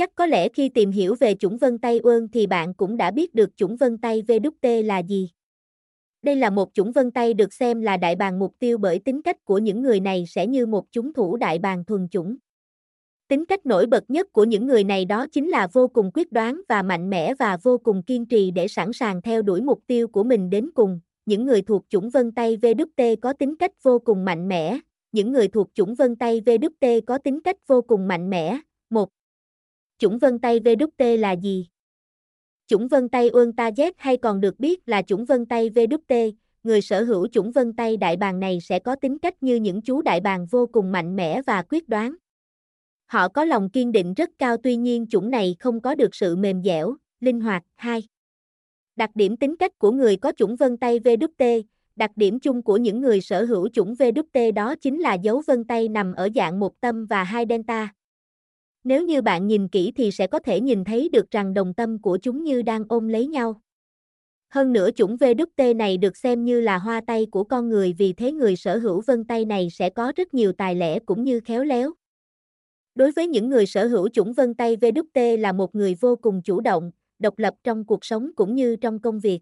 Chắc có lẽ khi tìm hiểu về chủng vân tay ương thì bạn cũng đã biết được chủng vân tay VWT là gì. Đây là một chủng vân tay được xem là đại bàng mục tiêu bởi tính cách của những người này sẽ như một chúng thủ đại bàng thuần chủng. Tính cách nổi bật nhất của những người này đó chính là vô cùng quyết đoán và mạnh mẽ và vô cùng kiên trì để sẵn sàng theo đuổi mục tiêu của mình đến cùng. Những người thuộc chủng vân tay VWT có tính cách vô cùng mạnh mẽ. Những người thuộc chủng vân tay VWT có tính cách vô cùng mạnh mẽ. 1. Chủng vân tay VWT là gì? Chủng vân tay Uân Ta Z hay còn được biết là chủng vân tay VWT, người sở hữu chủng vân tay đại bàng này sẽ có tính cách như những chú đại bàng vô cùng mạnh mẽ và quyết đoán. Họ có lòng kiên định rất cao tuy nhiên chủng này không có được sự mềm dẻo, linh hoạt. 2. Đặc điểm tính cách của người có chủng vân tay VWT, đặc điểm chung của những người sở hữu chủng VWT đó chính là dấu vân tay nằm ở dạng một tâm và hai delta. Nếu như bạn nhìn kỹ thì sẽ có thể nhìn thấy được rằng đồng tâm của chúng như đang ôm lấy nhau. Hơn nữa chủng VWT này được xem như là hoa tay của con người vì thế người sở hữu vân tay này sẽ có rất nhiều tài lẻ cũng như khéo léo. Đối với những người sở hữu chủng vân tay VWT là một người vô cùng chủ động, độc lập trong cuộc sống cũng như trong công việc.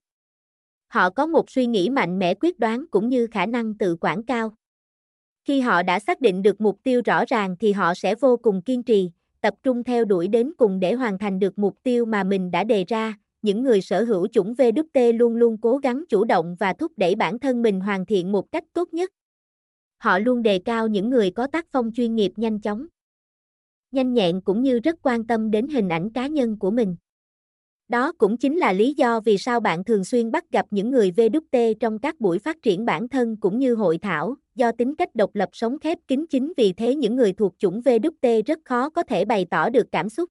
Họ có một suy nghĩ mạnh mẽ quyết đoán cũng như khả năng tự quản cao. Khi họ đã xác định được mục tiêu rõ ràng thì họ sẽ vô cùng kiên trì, tập trung theo đuổi đến cùng để hoàn thành được mục tiêu mà mình đã đề ra. Những người sở hữu chủng VWT luôn luôn cố gắng chủ động và thúc đẩy bản thân mình hoàn thiện một cách tốt nhất. Họ luôn đề cao những người có tác phong chuyên nghiệp nhanh chóng, nhanh nhẹn cũng như rất quan tâm đến hình ảnh cá nhân của mình. Đó cũng chính là lý do vì sao bạn thường xuyên bắt gặp những người VWT trong các buổi phát triển bản thân cũng như hội thảo, do tính cách độc lập sống khép kín chính vì thế những người thuộc chủng VWT rất khó có thể bày tỏ được cảm xúc.